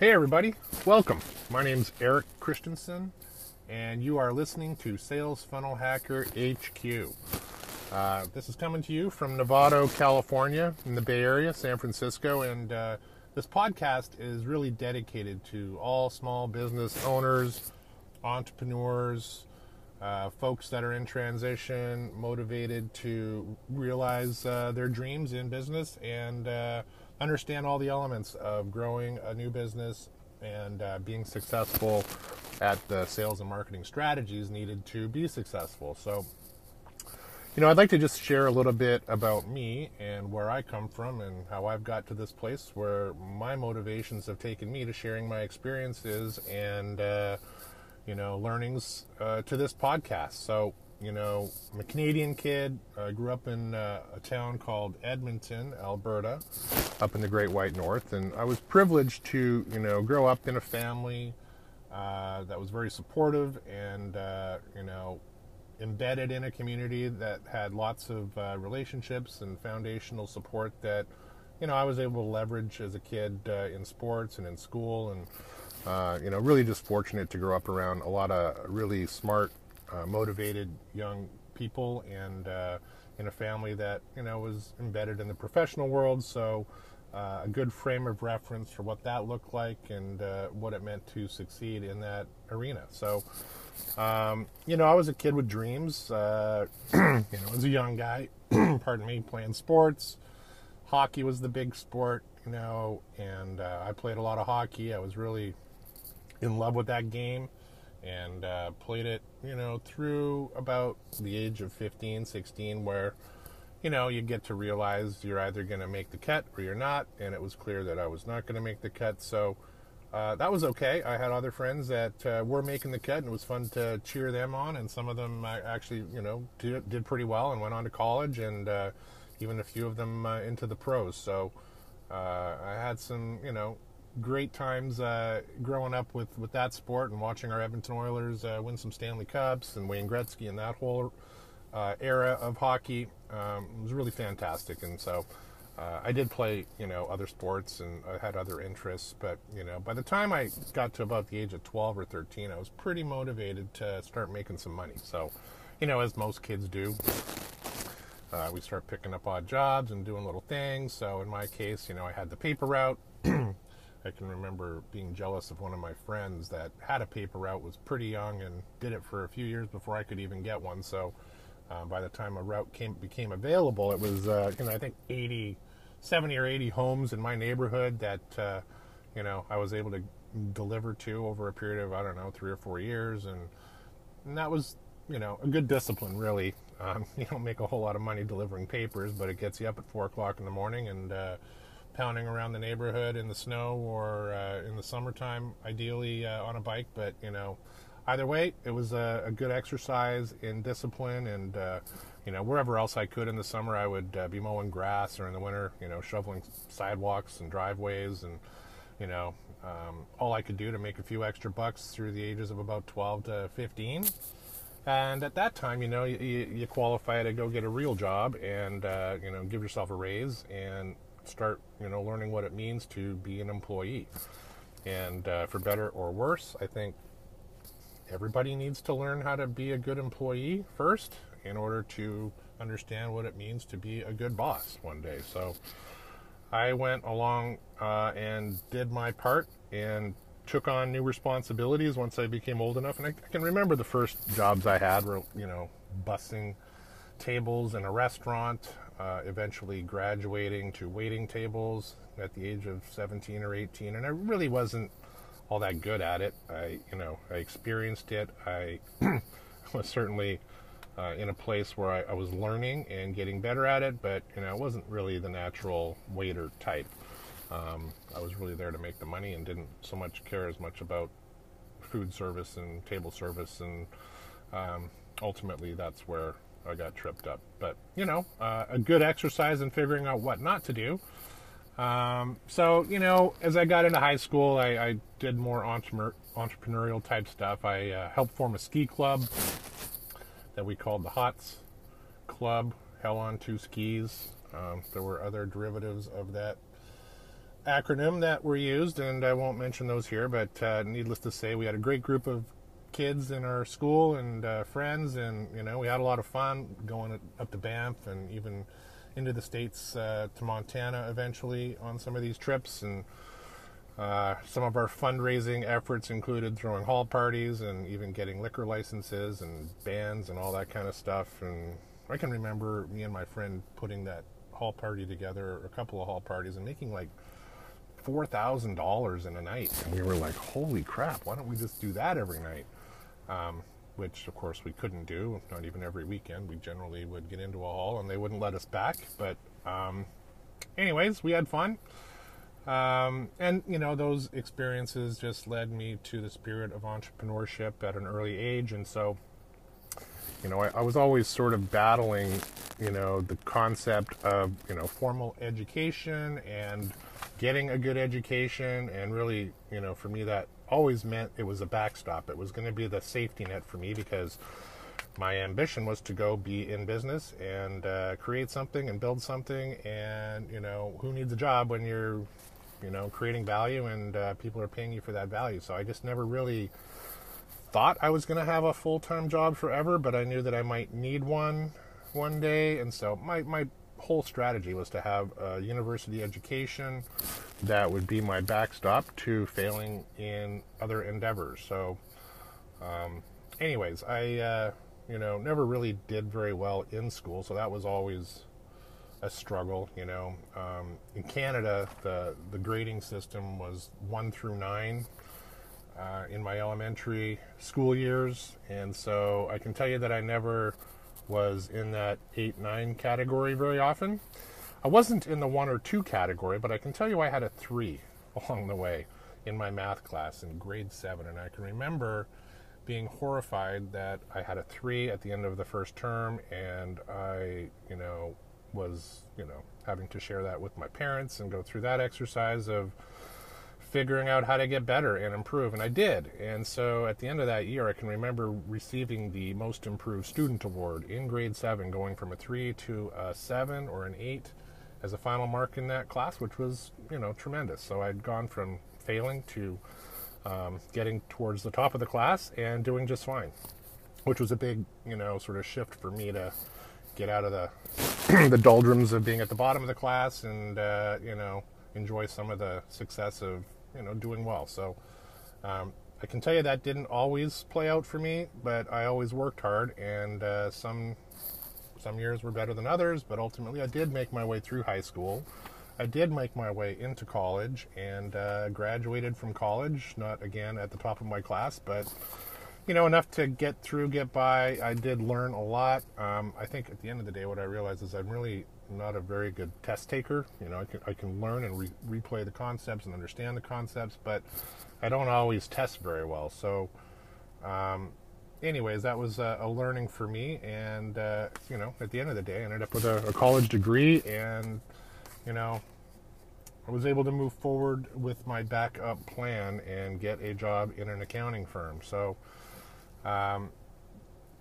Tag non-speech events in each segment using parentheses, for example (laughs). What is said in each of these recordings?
Hey, everybody, welcome. My name's Eric Christensen, and you are listening to Sales Funnel Hacker HQ. Uh, this is coming to you from Novato, California, in the Bay Area, San Francisco, and uh, this podcast is really dedicated to all small business owners, entrepreneurs, uh, folks that are in transition, motivated to realize uh, their dreams in business and uh, understand all the elements of growing a new business and uh, being successful at the sales and marketing strategies needed to be successful. So, you know, I'd like to just share a little bit about me and where I come from and how I've got to this place where my motivations have taken me to sharing my experiences and, uh, you know, learnings uh, to this podcast. So, you know, I'm a Canadian kid. I grew up in uh, a town called Edmonton, Alberta, up in the Great White North, and I was privileged to, you know, grow up in a family uh, that was very supportive and, uh, you know, embedded in a community that had lots of uh, relationships and foundational support that, you know, I was able to leverage as a kid uh, in sports and in school, and uh, you know, really just fortunate to grow up around a lot of really smart uh, motivated young people and uh, in a family that you know was embedded in the professional world. So uh, a good frame of reference for what that looked like and uh, what it meant to succeed in that arena. So. Um, you know, I was a kid with dreams. Uh, (clears throat) you know, as a young guy, (clears throat) pardon me, playing sports. Hockey was the big sport, you know, and uh, I played a lot of hockey. I was really in love with that game and uh, played it, you know, through about the age of 15, 16, where, you know, you get to realize you're either going to make the cut or you're not. And it was clear that I was not going to make the cut. So uh, that was okay. I had other friends that uh, were making the cut, and it was fun to cheer them on. And some of them actually, you know, did, did pretty well and went on to college, and uh, even a few of them uh, into the pros. So uh, I had some, you know, great times uh, growing up with, with that sport and watching our Edmonton Oilers uh, win some Stanley Cups and Wayne Gretzky and that whole uh, era of hockey um, was really fantastic. And so uh, I did play, you know, other sports and I had other interests. But, you know, by the time I got to about the age of 12 or 13, I was pretty motivated to start making some money. So, you know, as most kids do, uh, we start picking up odd jobs and doing little things. So in my case, you know, I had the paper route. (clears throat) I can remember being jealous of one of my friends that had a paper route, was pretty young, and did it for a few years before I could even get one. So uh, by the time a route came became available, it was uh, you know I think 80, 70 or 80 homes in my neighborhood that uh, you know I was able to deliver to over a period of I don't know three or four years, and, and that was you know a good discipline really. Um, (laughs) you don't make a whole lot of money delivering papers, but it gets you up at four o'clock in the morning and uh, pounding around the neighborhood in the snow or uh, in the summertime, ideally uh, on a bike. But you know, either way, it was a, a good exercise in discipline, and uh, you know, wherever else I could in the summer, I would uh, be mowing grass, or in the winter, you know, shoveling sidewalks and driveways, and you know, um, all I could do to make a few extra bucks through the ages of about 12 to 15. And at that time, you know, you, you qualify to go get a real job and, uh, you know, give yourself a raise and start, you know, learning what it means to be an employee. And uh, for better or worse, I think everybody needs to learn how to be a good employee first in order to understand what it means to be a good boss one day. So I went along uh, and did my part and took on new responsibilities once I became old enough. And I, I can remember the first jobs I had were, you know, bussing tables in a restaurant, uh, eventually graduating to waiting tables at the age of 17 or 18, and I really wasn't all that good at it. I, you know, I experienced it. I (clears throat) was certainly uh, in a place where I, I, was learning and getting better at it, but you know, I wasn't really the natural waiter type. Um, I was really there to make the money and didn't so much care as much about food service and table service, and um, ultimately, that's where I got tripped up. But, you know, uh, a good exercise in figuring out what not to do. Um, so, you know, as I got into high school, I, I did more entre- entrepreneurial type stuff. I uh, helped form a ski club that we called the HOTS Club, Hell on Two Skis. Um, there were other derivatives of that acronym that were used, and I won't mention those here, but uh, needless to say, we had a great group of kids in our school and uh, friends, and you know we had a lot of fun going up to Banff and even into the states uh, to Montana eventually on some of these trips. And uh, some of our fundraising efforts included throwing hall parties and even getting liquor licenses and bands and all that kind of stuff. And I can remember me and my friend putting that hall party together, a couple of hall parties, and making like four thousand dollars in a night. And we were like, "Holy crap! Why don't we just do that every night?" Um, which of course we couldn't do, not even every weekend. We generally would get into a hall and they wouldn't let us back. But, um, anyways, we had fun. Um, and, you know, those experiences just led me to the spirit of entrepreneurship at an early age. And so, you know, I, I was always sort of battling, you know, the concept of, you know, formal education and getting a good education. And really, you know, for me, that always meant it was a backstop. It was going to be the safety net for me because my ambition was to go be in business and uh, create something and build something. And you know, who needs a job when you're, you know, creating value and uh, people are paying you for that value? So I just never really thought I was going to have a full time job forever, but I knew that I might need one one day. And so my my whole strategy was to have a university education that would be my backstop to failing in other endeavors. So, um, anyways, I uh, you know never really did very well in school, so that was always a struggle. You know, um, in Canada, the the grading system was one through nine. Uh, in my elementary school years, and so I can tell you that I never was in that 8 9 category very often. I wasn't in the 1 or 2 category, but I can tell you I had a 3 (laughs) along the way in my math class in grade 7. And I can remember being horrified that I had a 3 at the end of the first term and I, you know, was, you know, having to share that with my parents and go through that exercise of figuring out how to get better and improve, and I did. And so at the end of that year, I can remember receiving the Most Improved Student Award in grade seven, going from a three to a seven or an eight as a final mark in that class, which was, you know, tremendous. So I'd gone from failing to um, getting towards the top of the class and doing just fine, which was a big, you know, sort of shift for me to get out of the (clears throat) the doldrums of being at the bottom of the class and, uh, you know, enjoy some of the success of you know doing well. So um, I can tell you that didn't always play out for me, but I always worked hard, and uh, some some years were better than others. But ultimately, I did make my way through high school. I did make my way into college and uh, graduated from college. Not again at the top of my class, but you know enough to get through, get by. I did learn a lot. Um, I think at the end of the day, what I realized is I'm really not a very good test taker. You know, I can, I can learn and re- replay the concepts and understand the concepts, but I don't always test very well. So, um, anyways, that was a, a, learning for me. And, uh, you know, at the end of the day, I ended up with a, a college degree and, you know, I was able to move forward with my backup plan and get a job in an accounting firm. So, um,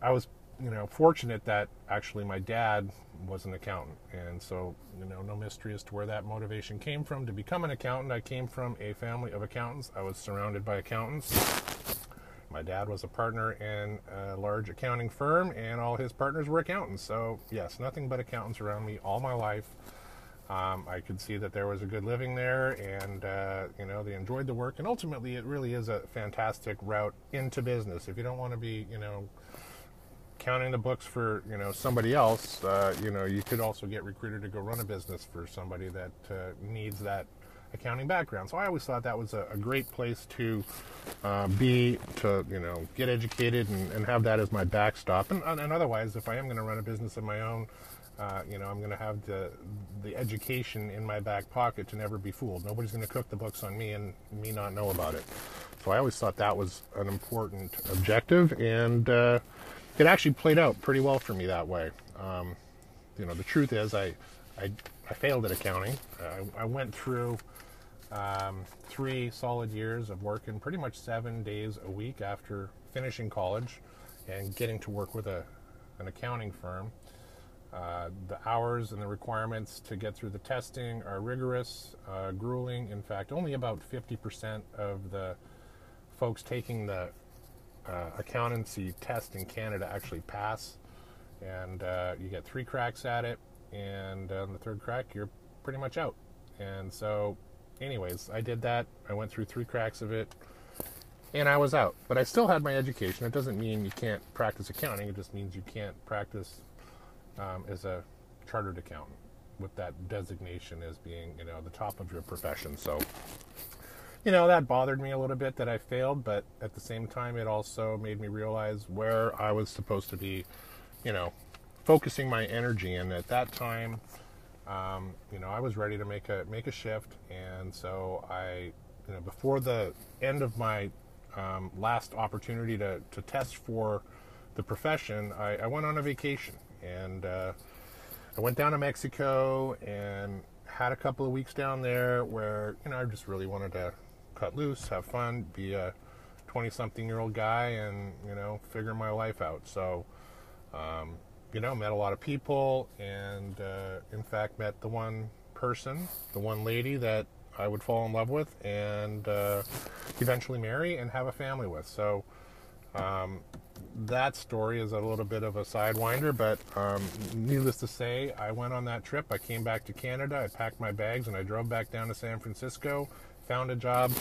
I was you know, fortunate that actually my dad was an accountant. And so, you know, no mystery as to where that motivation came from to become an accountant. I came from a family of accountants. I was surrounded by accountants. My dad was a partner in a large accounting firm, and all his partners were accountants. So, yes, nothing but accountants around me all my life. Um, I could see that there was a good living there, and uh, you know they enjoyed the work. And ultimately, it really is a fantastic route into business. If you don't want to be, you know, counting the books for you know somebody else, uh, you know you could also get recruited to go run a business for somebody that uh, needs that accounting background. So I always thought that was a, a great place to uh, be to you know get educated and, and, have that as my backstop. And, and otherwise, if I am going to run a business of my own. Uh, you know, I'm going to have the the education in my back pocket to never be fooled. Nobody's going to cook the books on me and me not know about it. So I always thought that was an important objective, and uh, it actually played out pretty well for me that way. Um, you know, the truth is, I, I, I failed at accounting. Uh, I went through um, three solid years of working pretty much seven days a week after finishing college and getting to work with a, an accounting firm. Uh, the hours and the requirements to get through the testing are rigorous, uh, grueling. In fact, only about 50% of the folks taking the uh, accountancy test in Canada actually pass. And uh, you get three cracks at it, and on the third crack, you're pretty much out. And so, anyways, I did that. I went through three cracks of it, and I was out. But I still had my education. It doesn't mean you can't practice accounting, it just means you can't practice um, as a chartered accountant with that designation as being, you know, the top of your profession. So, you know, that bothered me a little bit that I failed, but at the same time, it also made me realize where I was supposed to be, you know, focusing my energy. And at that time, um, you know, I was ready to make a make a shift, and so I, you know, before the end of my um, last opportunity to to test for the profession, I, I went on a vacation, and uh, I went down to Mexico and had a couple of weeks down there where you know I just really wanted to cut loose, have fun, be a 20 something year old guy, and, you know, figure my life out. So, um, you know, met a lot of people, and uh, in fact, met the one person, the one lady that I would fall in love with, and uh, eventually marry and have a family with. So, um, that story is a little bit of a sidewinder, but um, needless to say, I went on that trip. I came back to Canada. I packed my bags and I drove back down to San Francisco found a job,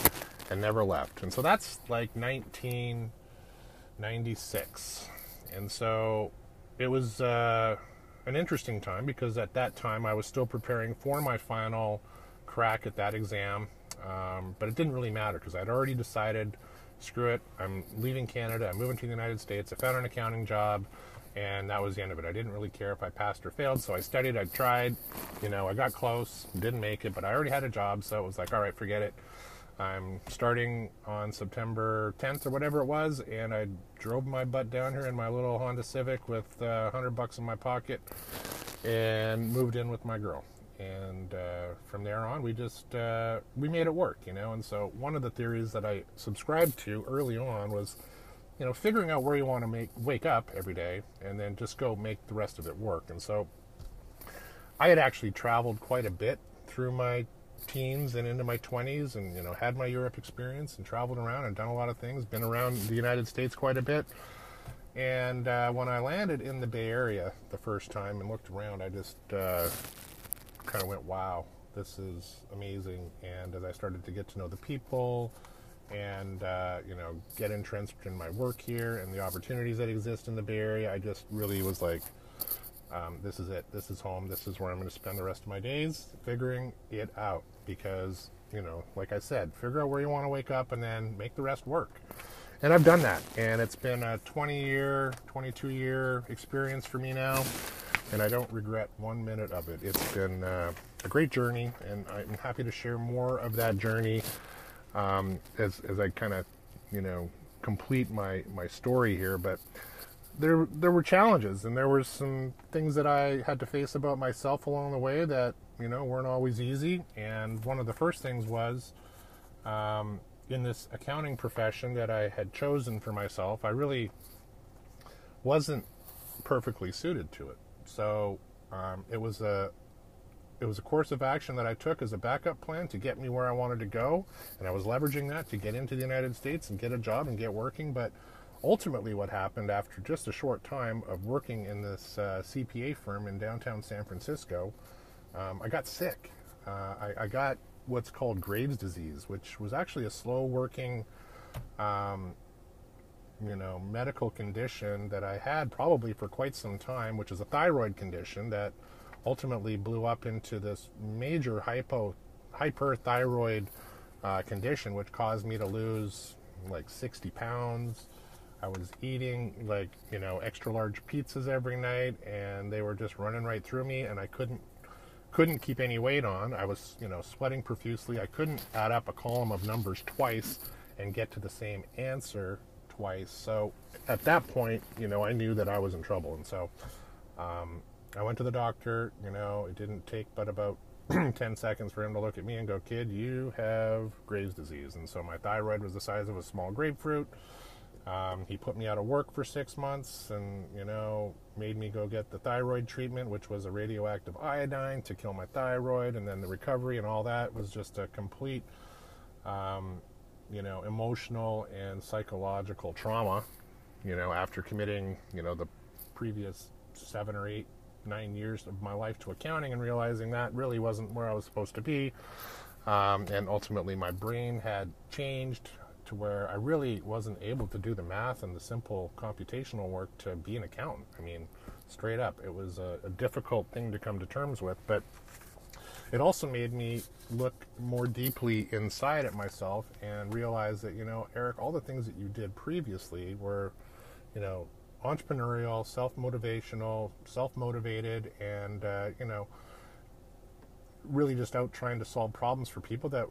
and never left. And so that's like 1996. And so it was uh, an interesting time because at that time I was still preparing for my final crack at that exam. Um, but it didn't really matter because I'd already decided screw it, I'm leaving Canada, I'm moving to the United States. I found an accounting job, and that was the end of it. I didn't really care if I passed or failed, so I studied, I tried, you know, I got close, didn't make it, but I already had a job, so it was like, all right, forget it. I'm starting on September 10th or whatever it was, and I drove my butt down here in my little Honda Civic with uh, 100 bucks in my pocket and moved in with my girl. And uh, from there on, we just uh, we made it work, you know. And so one of the theories that I subscribed to early on was you know, figuring out where you want to make wake up every day and then just go make the rest of it work. And so I had actually traveled quite a bit through my teens and into my 20s and you know had my Europe experience and traveled around and done a lot of things been around the United States quite a bit and uh, when I landed in the Bay Area the first time and looked around I just uh, kind of went wow this is amazing and as I started to get to know the people and uh, you know get entrenched in my work here and the opportunities that exist in the Bay Area. I just really was like, um, this is it. This is home. This is where I'm going to spend the rest of my days figuring it out. Because you know, like I said, figure out where you want to wake up and then make the rest work. And I've done that, and it's been a 20 year, 22 year experience for me now, and I don't regret one minute of it. It's been uh, a great journey, and I'm happy to share more of that journey um, as as I kind of you know complete my my story here. But there there were challenges and there were some things that I had to face about myself along the way that you know weren't always easy. And one of the first things was um, in this accounting profession that I had chosen for myself, I really wasn't perfectly suited to it. So um, it was a it was a course of action that I took as a backup plan to get me where I wanted to go, and I was leveraging that to get into the United States and get a job and get working. But ultimately, what happened after just a short time of working in this uh, CPA firm in downtown San Francisco, um, I got sick. Uh, I, I, got what's called Graves' disease, which was actually a slow-working, um, you know, medical condition that I had probably for quite some time, which is a thyroid condition that ultimately blew up into this major hypo hyperthyroid uh, condition, which caused me to lose like 60 pounds. I was eating like you know extra large pizzas every night, and they were just running right through me, and I couldn't couldn't keep any weight on. I was you know sweating profusely. I couldn't add up a column of numbers twice and get to the same answer twice. So at that point, you know, I knew that I was in trouble, and so um, I went to the doctor. You know, it didn't take but about (clears throat) 10 seconds for him to look at me and go, Kid, you have Graves' disease. And so my thyroid was the size of a small grapefruit. Um, he put me out of work for six months and, you know, made me go get the thyroid treatment, which was a radioactive iodine to kill my thyroid. And then the recovery and all that was just a complete, um, you know, emotional and psychological trauma, you know, after committing, you know, the previous seven or eight, nine years of my life to accounting and realizing that really wasn't where I was supposed to be. Um, and ultimately, my brain had changed to where I really wasn't able to do the math and the simple computational work to be an accountant. I mean, straight up, it was a, a difficult thing to come to terms with, but it also made me look more deeply inside at myself and realize that, you know, Eric, all the things that you did previously were, you know, entrepreneurial, self motivational, self motivated, and, uh, you know, really just out trying to solve problems for people that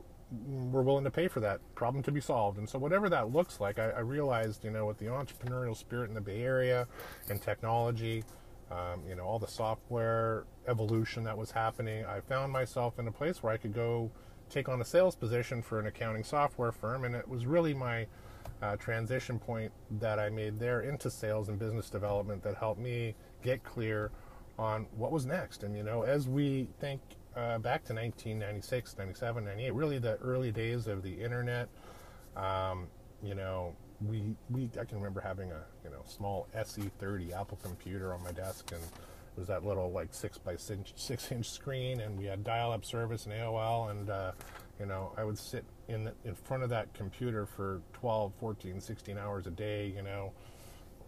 we're willing to pay for that problem to be solved. And so, whatever that looks like, I, I realized, you know, with the entrepreneurial spirit in the Bay Area and technology, um, you know, all the software evolution that was happening, I found myself in a place where I could go take on a sales position for an accounting software firm. And it was really my uh, transition point that I made there into sales and business development that helped me get clear on what was next. And, you know, as we think uh, back to 1996, 97, 98, really the early days of the internet. Um, you know, we we I can remember having a you know small SE30 Apple computer on my desk, and it was that little like six by six, six inch screen, and we had dial-up service and AOL, and uh, you know I would sit in in front of that computer for 12, 14, 16 hours a day, you know.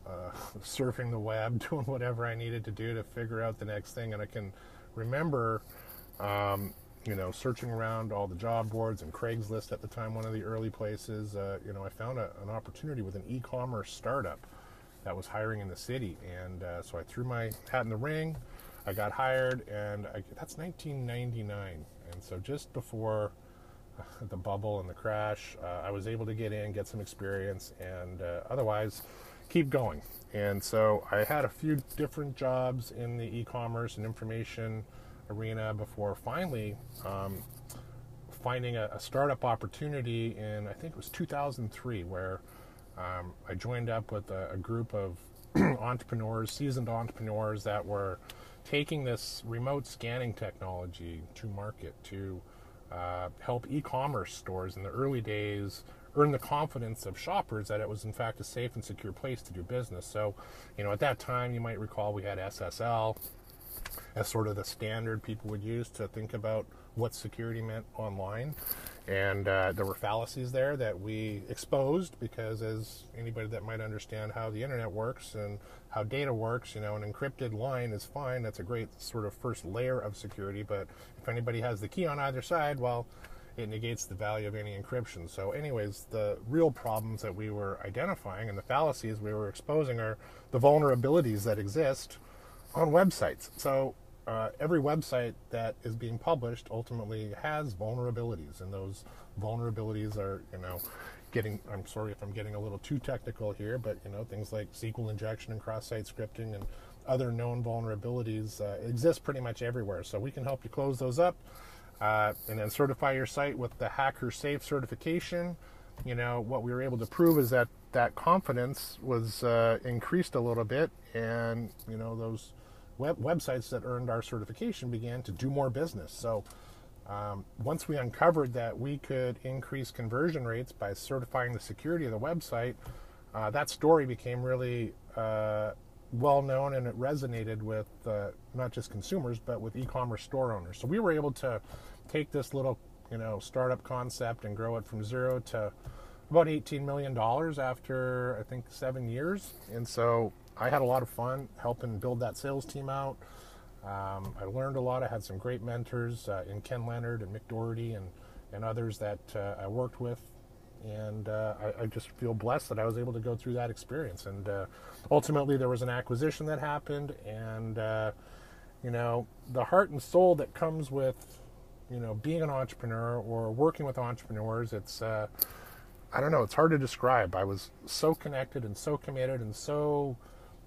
Uh, (laughs) surfing the web, (laughs) doing whatever I needed to do to figure out the next thing, and I can remember um, you know, searching around all the job boards and Craigslist at the time, one of the early places, uh, you know, I found a, an opportunity with an e-commerce startup that was hiring in the city, and uh, so I threw my hat in the ring. I got hired, and I, that's 1999, and so just before (laughs) the bubble and the crash, uh, I was able to get in, get some experience, and uh, otherwise keep going. And so I had a few different jobs in the e-commerce and information arena before finally um, finding a, a, startup opportunity in, I think it was 2003, where um, I joined up with a, a group of (clears throat) entrepreneurs, seasoned entrepreneurs that were taking this remote scanning technology to market to uh, help e commerce stores in the early days earn the confidence of shoppers that it was in fact a safe and secure place to do business. So, you know, at that time, you might recall we had SSL, as sort of the standard people would use to think about what security meant online. And uh, there were fallacies there that we exposed because, as anybody that might understand how the internet works and how data works, you know, an encrypted line is fine. That's a great sort of first layer of security. But if anybody has the key on either side, well, it negates the value of any encryption. So, anyways, the real problems that we were identifying and the fallacies we were exposing are the vulnerabilities that exist on websites. So uh, every website that is being published ultimately has vulnerabilities, and those vulnerabilities are, you know, getting. I'm sorry if I'm getting a little too technical here, but you know, things like SQL injection and cross-site scripting and other known vulnerabilities uh, exist pretty much everywhere. So we can help you close those up, uh, and then certify your site with the Hacker Safe certification. You know, what we were able to prove is that that confidence was uh, increased a little bit, and you know those web- websites that earned our certification began to do more business. So um, once we uncovered that we could increase conversion rates by certifying the security of the website, uh, that story became really uh, well known and it resonated with uh, not just consumers but with e-commerce store owners. So we were able to take this little you know startup concept and grow it from zero to about 18 million dollars after I think seven years. And so I had a lot of fun helping build that sales team out. Um, I learned a lot. I had some great mentors uh, in Ken Leonard and Mick Doherty and, and others that uh, I worked with. And uh, I, I, just feel blessed that I was able to go through that experience. And uh, ultimately, there was an acquisition that happened. And, uh, you know, the heart and soul that comes with, you know, being an entrepreneur or working with entrepreneurs, it's, uh, I don't know, it's hard to describe. I was so connected and so committed and so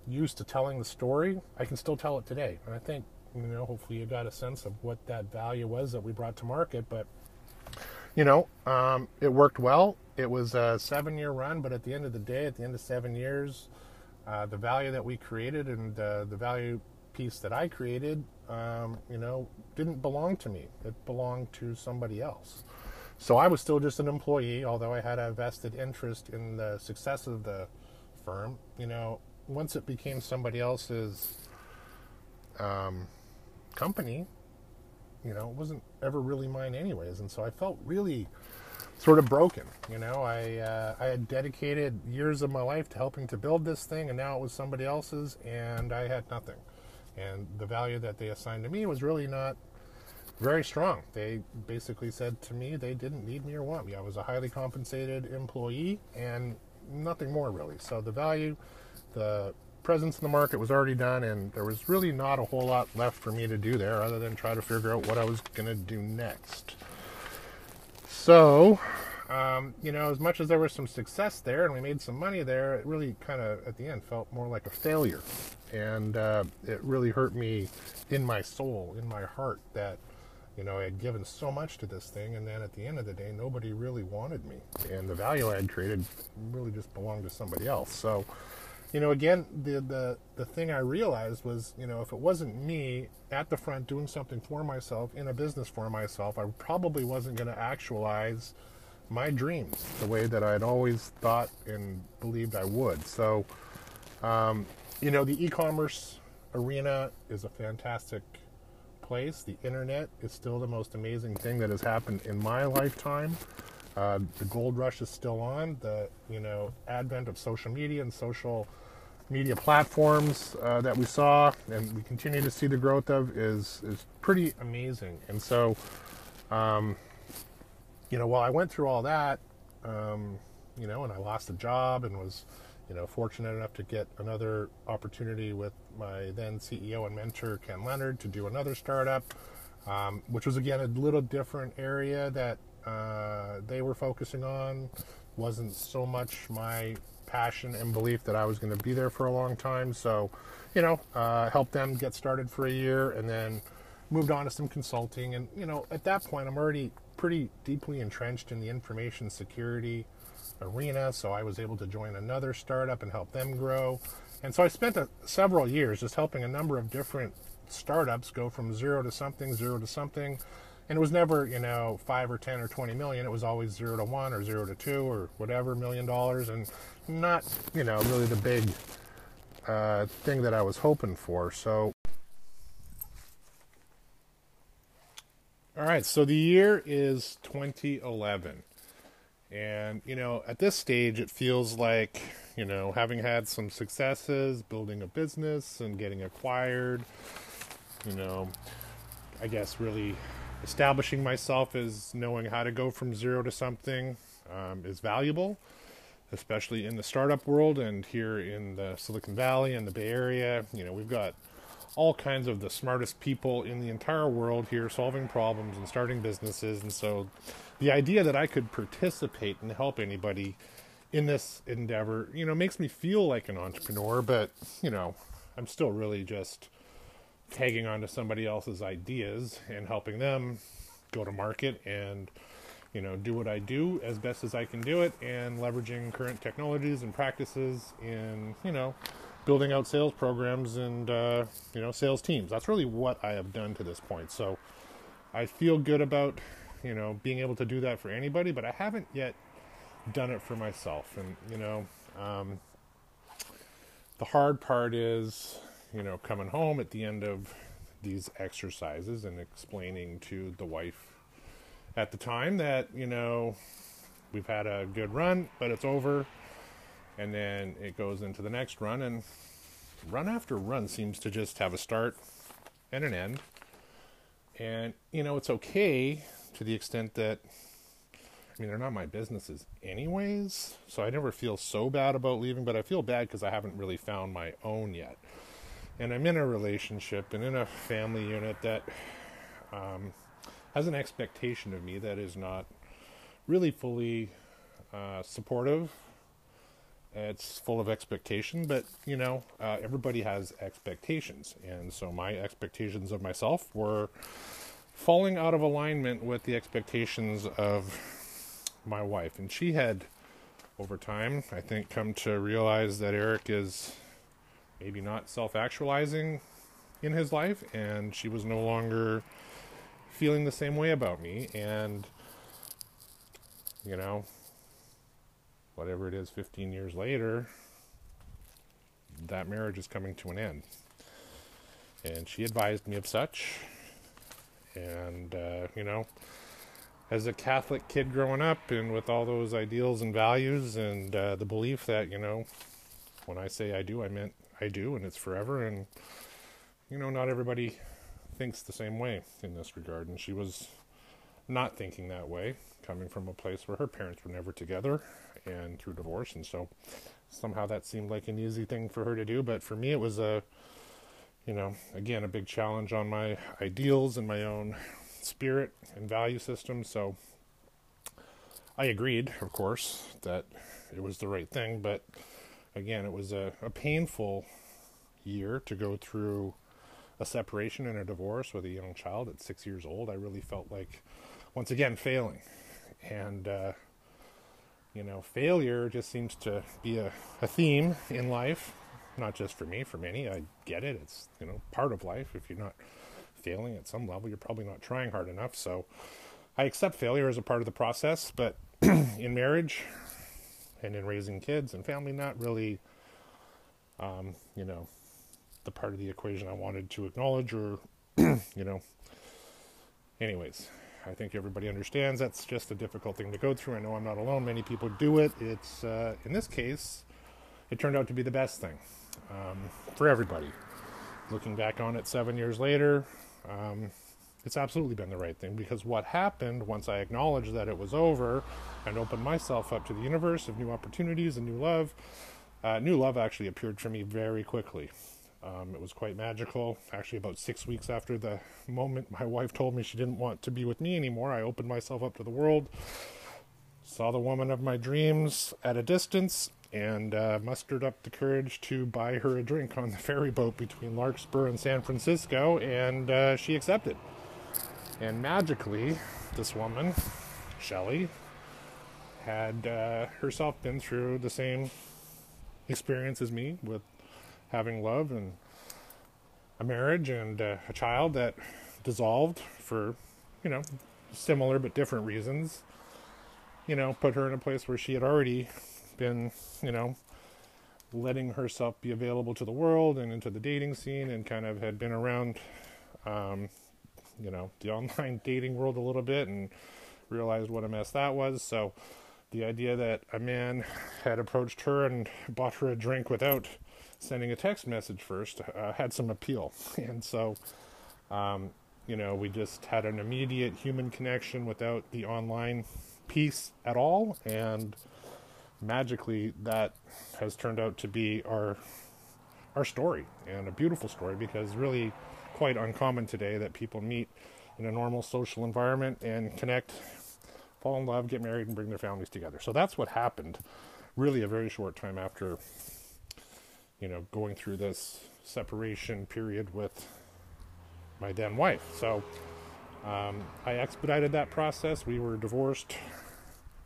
used to telling the story, I can still tell it today. And I think, you know, hopefully you got a sense of what that value was that we brought to market. But, you know, um, it worked well. it was a seven year run, but at the end of the day, at the end of seven years, uh, the value that we created and uh, the value piece that I created, um, you know, didn't belong to me. It belonged to somebody else. So I was still just an employee, although I had a vested interest in the success of the firm. You know, once it became somebody else's um, company, you know, it wasn't ever really mine anyways. And so I felt really sort of broken. You know, I uh, I had dedicated years of my life to helping to build this thing, and now it was somebody else's, and I had nothing. And the value that they assigned to me was really not very strong. They basically said to me they didn't need me or want me. I was a highly compensated employee, and nothing more really. So the value, the presence in the market was already done, and there was really not a whole lot left for me to do there other than try to figure out what I was going to do next. So, um, you know, as much as there was some success there and we made some money there, it really kind of at the end felt more like a failure. And uh, it really hurt me in my soul, in my heart, that, you know, I had given so much to this thing, and then at the end of the day, nobody really wanted me. And the value I had created really just belonged to somebody else. So, you know, again, the, the, the thing I realized was, you know, if it wasn't me at the front doing something for myself in a business for myself, I probably wasn't going to actualize my dreams the way that I'd always thought and believed I would. So, um, you know, the e commerce arena is a fantastic place. The internet is still the most amazing thing that has happened in my lifetime. Uh, the gold rush is still on. The you know advent of social media and social media platforms uh, that we saw and we continue to see the growth of is is pretty amazing. And so, um, you know, while I went through all that, um, you know, and I lost a job and was, you know, fortunate enough to get another opportunity with my then CEO and mentor Ken Leonard to do another startup, um, which was again a little different area that uh, they were focusing on. wasn't so much my passion and belief that I was going to be there for a long time. So, you know, uh, helped them get started for a year and then moved on to some consulting. And, you know, at that point, I'm already pretty deeply entrenched in the information security arena. So I was able to join another startup and help them grow. And so I spent a, several years just helping a number of different startups go from zero to something, zero to something and it was never you know five or ten or twenty million. It was always zero to one or zero to two or whatever million dollars and not you know really the big uh, thing that i was hoping for. So all right so the year is 2011 and you know at this stage it feels like you know having had some successes building a business and getting acquired you know i guess really establishing myself as knowing how to go from zero to something um, is valuable, especially in the startup world and here in the Silicon Valley and the Bay Area. You know, we've got all kinds of the smartest people in the entire world here solving problems and starting businesses. And so the idea that I could participate and help anybody in this endeavor, you know, makes me feel like an entrepreneur, but, you know, I'm still really just tagging onto somebody else's ideas and helping them go to market and you know do what I do as best as I can do it and leveraging current technologies and practices in you know building out sales programs and uh, you know sales teams. That's really what I have done to this point. So I feel good about you know being able to do that for anybody but I haven't yet done it for myself. And you know um, the hard part is you know, coming home at the end of these exercises and explaining to the wife at the time that, you know, we've had a good run, but it's over. And then it goes into the next run, and run after run seems to just have a start and an end. And, you know, it's okay to the extent that I mean, they're not my businesses anyways, so I never feel so bad about leaving, but I feel bad because I haven't really found my own yet and I'm in a relationship and in a family unit that um, has an expectation of me that is not really fully uh, supportive. It's full of expectation, but you know, uh, everybody has expectations, and so my expectations of myself were falling out of alignment with the expectations of my wife. And she had, over time, I think, come to realize that Eric is maybe not self actualizing in his life, and she was no longer feeling the same way about me. And, you know, whatever it is, 15 years later, that marriage is coming to an end. And she advised me of such. And, uh, you know, as a Catholic kid growing up and with all those ideals and values and uh, the belief that, you know, when I say I do, I meant I do and it's forever. And, you know, not everybody thinks the same way in this regard. And she was not thinking that way, coming from a place where her parents were never together and through divorce. And so somehow that seemed like an easy thing for her to do. But for me, it was a, you know, again, a big challenge on my ideals and my own spirit and value system. So I agreed, of course, that it was the right thing. But again, it was a, a painful year to go through a separation and a divorce with a young child at six years old. I really felt like, once again, failing. And, uh, you know, failure just seems to be a, a theme in life, not just for me, for many. I get it. It's, you know, part of life. If you're not failing at some level, you're probably not trying hard enough. So I accept failure as a part of the process, but (clears throat) in marriage and in raising kids and family, not really, um, you know, the part of the equation I wanted to acknowledge or, (clears throat) you know. Anyways, I think everybody understands that's just a difficult thing to go through. I know I'm not alone. Many people do it. It's, uh, in this case, it turned out to be the best thing um, for everybody. Looking back on it seven years later, um, it's absolutely been the right thing because what happened once I acknowledged that it was over and opened myself up to the universe of new opportunities and new love, uh, new love actually appeared for me very quickly. Um, it was quite magical. Actually, about six weeks after the moment my wife told me she didn't want to be with me anymore, I opened myself up to the world, saw the woman of my dreams at a distance, and uh, mustered up the courage to buy her a drink on the (laughs) ferry boat between Larkspur and San Francisco, and uh, she accepted. And magically, this woman, Shelley, had uh, herself been through the same experience as me with having love and a marriage and uh, a child that dissolved for, you know, similar but different reasons. You know, put her in a place where she had already been, you know, letting herself be available to the world and into the dating scene and kind of had been around, um, you know, the (laughs) online dating world a little bit and realized what a mess that was. So the idea that a man had approached her and bought her a drink without sending a text message first uh, had some appeal. (laughs) And so, um, you know, we just had an immediate human connection without the online piece at all. And magically, that has turned out to be our our story and a beautiful story because really quite uncommon today that people meet in a normal social environment and connect, fall in love, get married, and bring their families together. So that's what happened really a very short time after you know, going through this separation period with my then wife. So um, I expedited that process. We were divorced,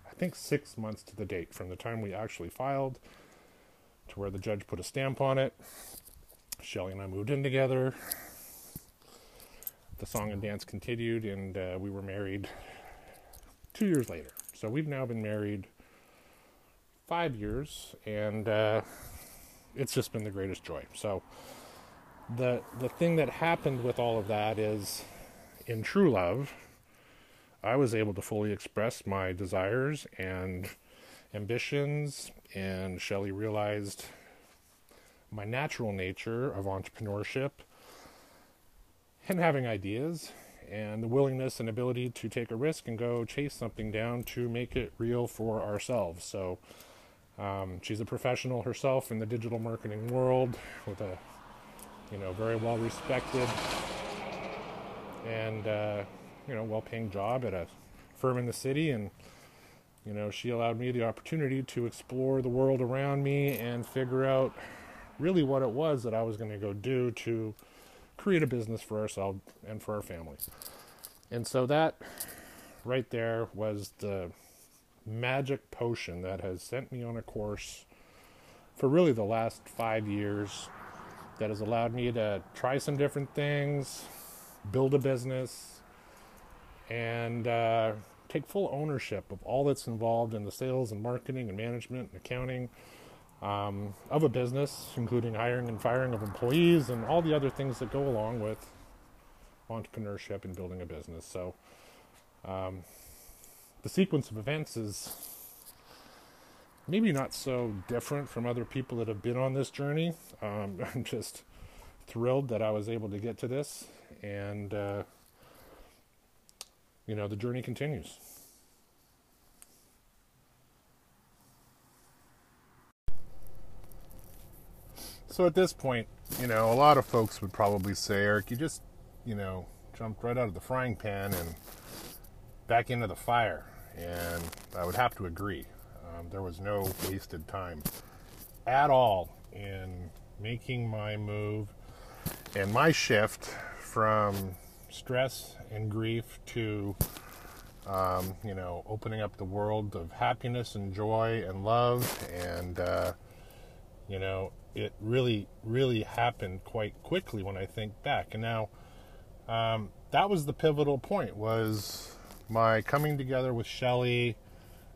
I think, six months to the date from the time we actually filed to where the judge put a stamp on it. Shelley and I moved in together. The song and dance continued, and uh, we were married two years later. So we've now been married five years, and uh, it's just been the greatest joy. So the the thing that happened with all of that is in true love, I was able to fully express my desires and ambitions, and Shelley realized my natural nature of entrepreneurship and having ideas and the willingness and ability to take a risk and go chase something down to make it real for ourselves. So um, she's a professional herself in the digital marketing world with a, you know, very well respected and, uh, you know, well paying job at a firm in the city. And, you know, she allowed me the opportunity to explore the world around me and figure out really what it was that I was going to go do to create a business for ourselves and for our families. And so that right there was the magic potion that has sent me on a course for really the last five years that has allowed me to try some different things, build a business, and uh, take full ownership of all that's involved in the sales and marketing and management and accounting um, of a business, including hiring and firing of employees and all the other things that go along with entrepreneurship and building a business. So, um, the sequence of events is maybe not so different from other people that have been on this journey. Um, (laughs) I'm just thrilled that I was able to get to this, and uh, you know, the journey continues. So at this point, you know, a lot of folks would probably say, Eric, you just, you know, jumped right out of the frying pan and back into the fire. And I would have to agree. Um, there was no wasted time at all in making my move and my shift from stress and grief to, um, you know, opening up the world of happiness and joy and love. And, uh, you know, it really, really happened quite quickly when I think back. And now, um, that was the pivotal point was my coming together with Shelley,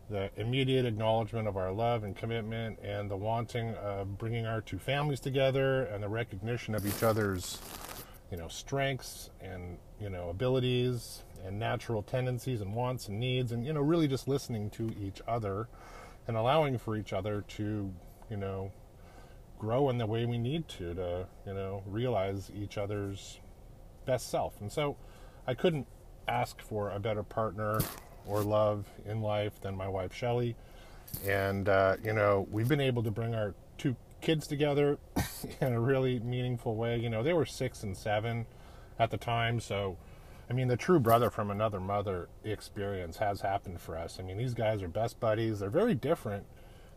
the immediate acknowledgement of our love and commitment, and the wanting of bringing our two families together, and the recognition of each other's, you know, strengths and you know abilities and natural tendencies and wants and needs, and you know, really just listening to each other and allowing for each other to, you know, grow in the way we need to to you know realize each other's best self. And so, I couldn't ask for a better partner or love in life than my wife Shelley. And uh, you know, we've been able to bring our two kids together (laughs) in a really meaningful way. You know, they were six and seven at the time, so I mean, the true brother from another mother experience has happened for us. I mean, these guys are best buddies. They're very different,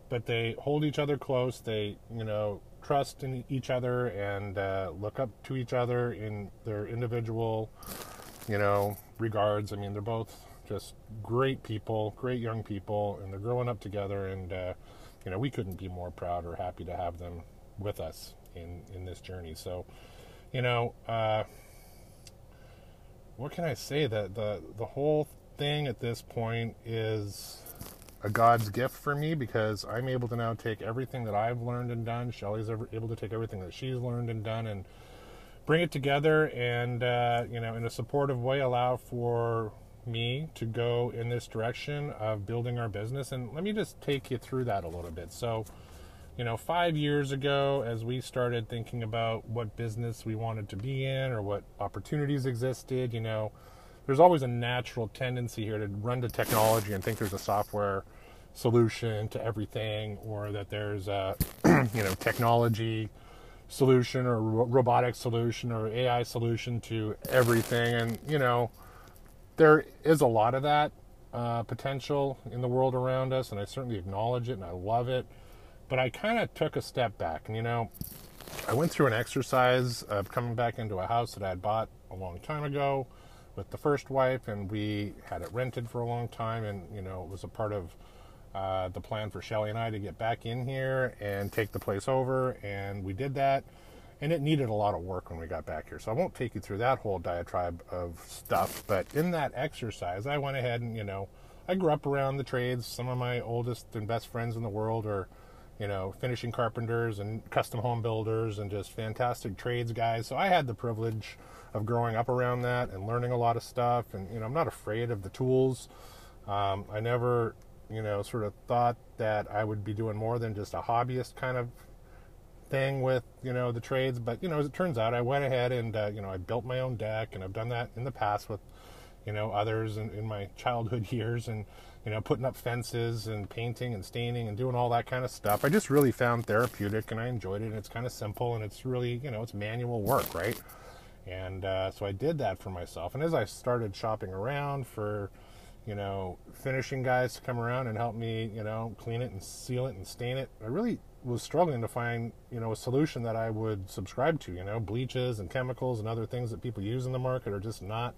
but they hold each other close. They, you know, trust in each other and uh, look up to each other in their individual, you know, regards. I mean, they're both just great people, great young people, and they're growing up together. And uh, you know, we couldn't be more proud or happy to have them with us in in this journey. So, you know, uh, what can I say? That the the whole thing at this point is a God's gift for me because I'm able to now take everything that I've learned and done. Shelley's able to take everything that she's learned and done and bring it together and uh, you know in a supportive way allow for me to go in this direction of building our business and let me just take you through that a little bit so you know five years ago as we started thinking about what business we wanted to be in or what opportunities existed you know there's always a natural tendency here to run to technology and think there's a software solution to everything or that there's a (clears throat) you know technology solution or robotic solution or AI solution to everything. And, you know, there is a lot of that uh, potential in the world around us, and I certainly acknowledge it and I love it. But I kind of took a step back, and, you know, I went through an exercise of coming back into a house that I had bought a long time ago with the first wife, and we had it rented for a long time, and, you know, it was a part of uh, the plan for Shelley and I to get back in here and take the place over, and we did that. And it needed a lot of work when we got back here. So I won't take you through that whole diatribe of stuff. But in that exercise, I went ahead and, you know, I grew up around the trades. Some of my oldest and best friends in the world are, you know, finishing carpenters and custom home builders and just fantastic trades guys. So I had the privilege of growing up around that and learning a lot of stuff. And, you know, I'm not afraid of the tools. Um, I never you know, sort of thought that I would be doing more than just a hobbyist kind of thing with, you know, the trades. But, you know, as it turns out, I went ahead and, uh, you know, I built my own deck and I've done that in the past with, you know, others in, in my childhood (laughs) years and, you know, putting up fences and painting and staining and doing all that kind of stuff. I just really found therapeutic and I enjoyed it. And it's kind of simple and it's really, you know, it's manual work, right? And uh, so I did that for myself. And as I started shopping around for, you know, finishing guys to come around and help me, you know, clean it and seal it and stain it. I really was struggling to find, you know, a solution that I would subscribe to. You know, bleaches and chemicals and other things that people use in the market are just not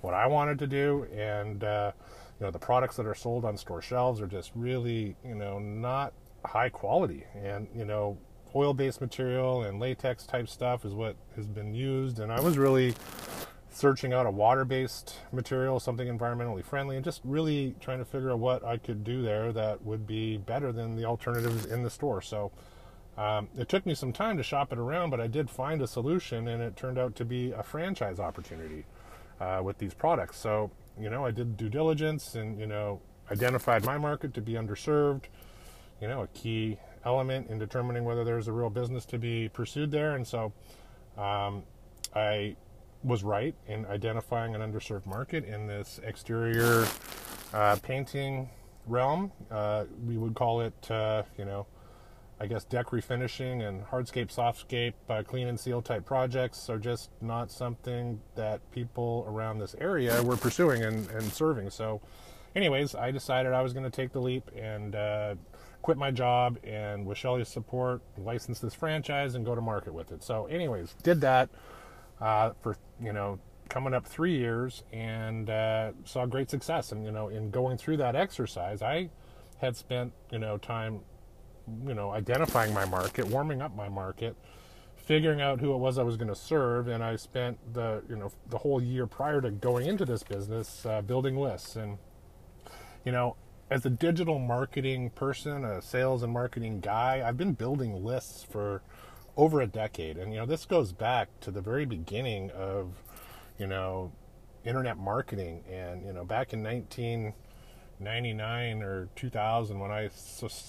what I wanted to do. And, uh, you know the products that are sold on store shelves are just really you know not high quality and you know oil based material and latex type stuff is what has been used and i was really searching out a water based material something environmentally friendly and just really trying to figure out what i could do there that would be better than the alternatives in the store so um, it took me some time to shop it around but i did find a solution and it turned out to be a franchise opportunity uh, with these products so you know, I did due diligence and, you know, identified my market to be underserved, you know, a key element in determining whether there's a real business to be pursued there. And so um, I was right in identifying an underserved market in this exterior uh, painting realm. Uh, we would call it, uh, you know, I guess deck refinishing and hardscape, softscape, uh, clean and seal type projects are just not something that people around this area were pursuing and, and serving. So, anyways, I decided I was going to take the leap and uh, quit my job and with Shelley's support, license this franchise and go to market with it. So, anyways, did that uh, for you know coming up three years and uh, saw great success. And you know, in going through that exercise, I had spent you know time you know, identifying my market, warming up my market, figuring out who it was I was going to serve, and I spent the you know the whole year prior to going into this business uh, building lists. And you know, as a digital marketing person, a sales and marketing guy, I've been building lists for over a decade, and you know this goes back to the very beginning of you know internet marketing, and you know back in 1999 or 2000 when I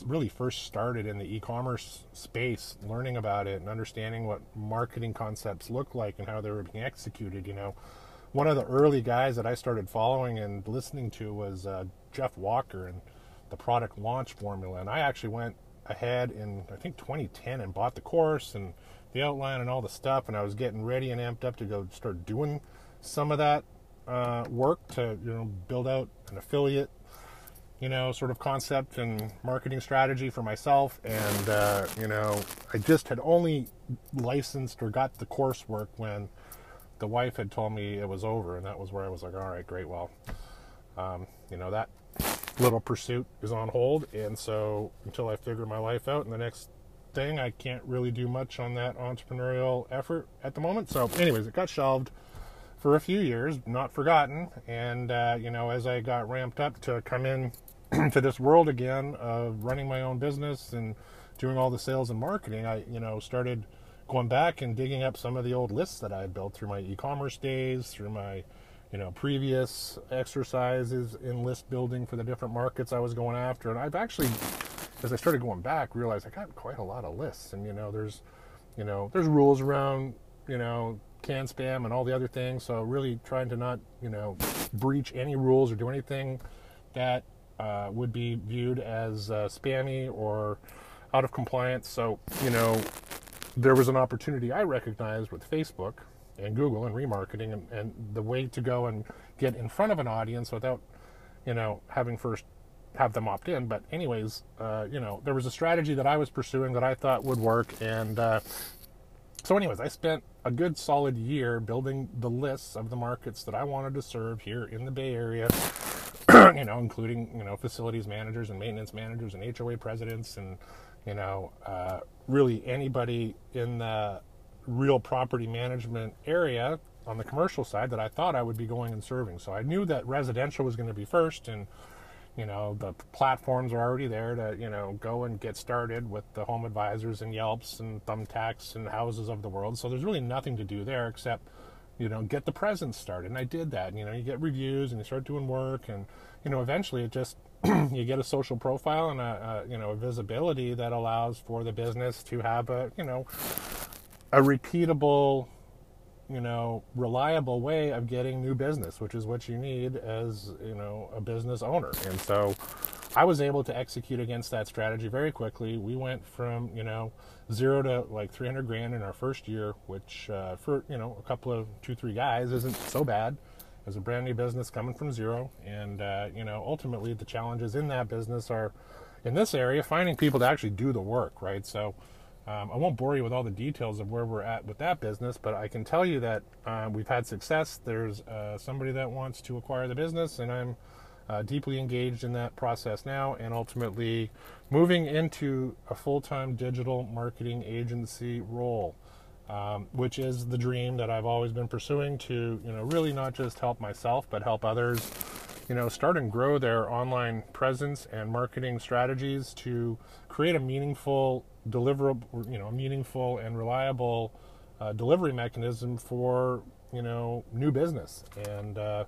really first started in the e-commerce space, learning about it and understanding what marketing concepts look like and how they were being executed. You know, one of the early guys that I started following and listening to was uh, Jeff Walker and the product launch formula. And I actually went ahead in I think 2010 and bought the course and the outline and all the stuff. And I was getting ready and amped up to go start doing some of that uh, work to you know build out an affiliate you know, sort of concept and marketing strategy for myself. And, uh, you know, I just had only licensed or got the coursework when the wife had told me it was over. And that was where I was like, all right, great. Well, um, you know, that little pursuit is on hold. And so until I figure my life out and the next thing, I can't really do much on that entrepreneurial effort at the moment. So, anyways, it got shelved for a few years, not forgotten. And, uh, you know, as I got ramped up to come in (clears throat) to this world again of running my own business and doing all the sales and marketing, I you know started going back and digging up some of the old lists that I had built through my e-commerce days, through my you know previous exercises in list building for the different markets I was going after, and I've actually, as I started going back, realized I got quite a lot of lists, and you know there's you know there's rules around you know CAN-SPAM and all the other things, so really trying to not you know breach any rules or do anything that uh, would be viewed as uh, spammy or out of compliance. So, you know, there was an opportunity I recognized with Facebook and Google and remarketing and, and the way to go and get in front of an audience without, you know, having first have them opt in. But anyways, uh, you know, there was a strategy that I was pursuing that I thought would work. And uh, so anyways, I spent a good solid year building the lists of the markets that I wanted to serve here in the Bay Area (clears throat) you know, including you know facilities managers and maintenance managers and HOA presidents and you know uh, really anybody in the real property management area on the commercial side that I thought I would be going and serving. So I knew that residential was going to be first and you know the platforms are already there to you know go and get started with the home advisors and yelps and thumbtacks and houses of the world so there's really nothing to do there except you know, get the presence started. And I did that. You know, you get reviews and you start doing work, and you know, eventually it just (clears throat) you get a social profile and a, a, you know a visibility that allows for the business to have a you know a repeatable you know reliable way of getting new business which is what you need as you know a business owner and so i was able to execute against that strategy very quickly we went from you know zero to like 300 grand in our first year, which uh, for you know a couple of two three guys isn't so bad as a brand new business coming from zero. And uh, you know ultimately the challenges in that business are in this area finding people to actually do the work, right? So. Um, I won't bore you with all the details of where we're at with that business, but I can tell you that uh, we've had success. There's uh, somebody that wants to acquire the business, and I'm uh, deeply engaged in that process now, and ultimately moving into a full-time digital marketing agency role, um, which is the dream that I've always been pursuing to, you know, really not just help myself, but help others, you know, start and grow their online presence and marketing strategies to create a meaningful deliverable, you know, a meaningful and reliable uh, delivery mechanism for, you know, new business and. Uh,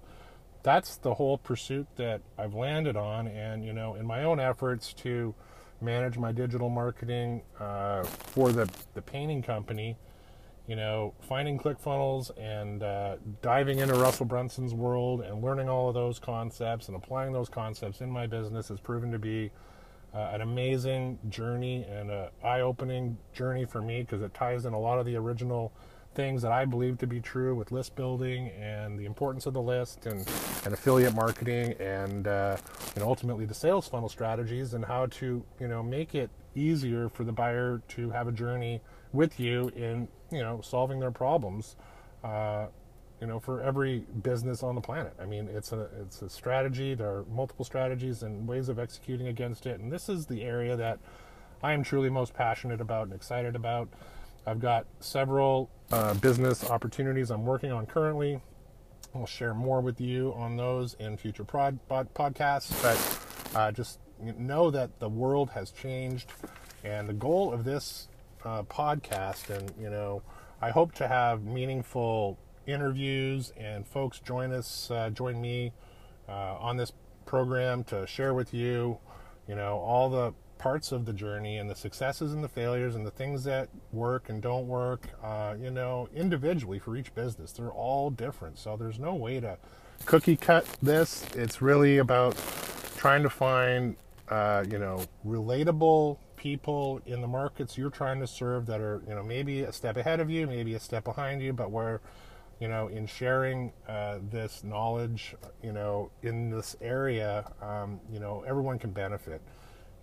that's the whole pursuit that I've landed on. And, you know, in my own efforts to manage my digital marketing uh, for the, the painting company, you know, finding ClickFunnels and uh, diving into Russell Brunson's world and learning all of those concepts and applying those concepts in my business has proven to be uh, an amazing journey and an eye opening journey for me because it ties in a lot of the original things that I believe to be true with list building and the importance of the list and, and affiliate marketing and uh, know ultimately the sales funnel strategies and how to you know make it easier for the buyer to have a journey with you in you know solving their problems. Uh, you know, for every business on the planet. I mean, it's a it's a strategy. There are multiple strategies and ways of executing against it, and this is the area that I am truly most passionate about and excited about. I've got several uh, business opportunities I'm working on currently. I'll share more with you on those in future pod, podcasts, but uh, just know that the world has changed, and the goal of this uh, podcast, and you know, I hope to have meaningful interviews and folks join us, uh, join me uh, on this program to share with you, you know, all the parts of the journey and the successes and the failures and the things that work and don't work, uh, you know, individually for each business. They're all different. So there's no way to cookie cut this. It's really about trying to find, uh, you know, relatable people in the markets you're trying to serve that are, you know, maybe a step ahead of you, maybe a step behind you, but where, you know, in sharing uh, this knowledge, you know, in this area, um, you know, everyone can benefit.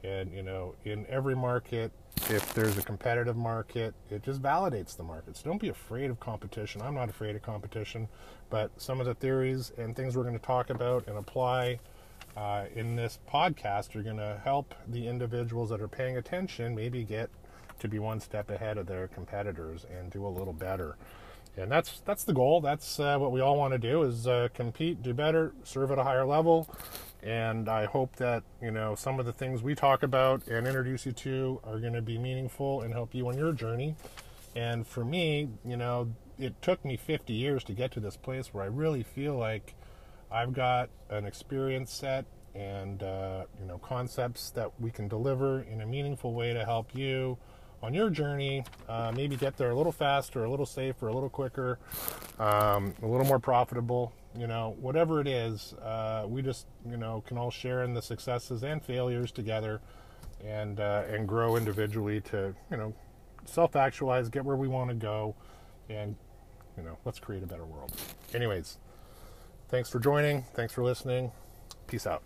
And, you know, in every market, if there's a competitive market, it just validates the market. So don't be afraid of competition. I'm not afraid of competition, but some of the theories and things we're going to talk about and apply uh, in this podcast are going to help the individuals that are paying attention maybe get to be one step ahead of their competitors and do a little better. And that's that's the goal. That's uh, what we all want to do: is uh, compete, do better, serve at a higher level, and I hope that, you know, some of the things we talk about and introduce you to are going to be meaningful and help you on your journey. And for me, you know, it took me 50 years to get to this place where I really feel like I've got an experience set and, uh, you know, concepts that we can deliver in a meaningful way to help you on your journey, uh, maybe get there a little faster, a little safer, a little quicker, um, a little more profitable, you know, whatever it is, uh, we just, you know, can all share in the successes and failures together and, uh, and grow individually to, you know, self actualize, get where we want to go, and, you know, let's create a better world. Anyways, thanks for joining. Thanks for listening. Peace out.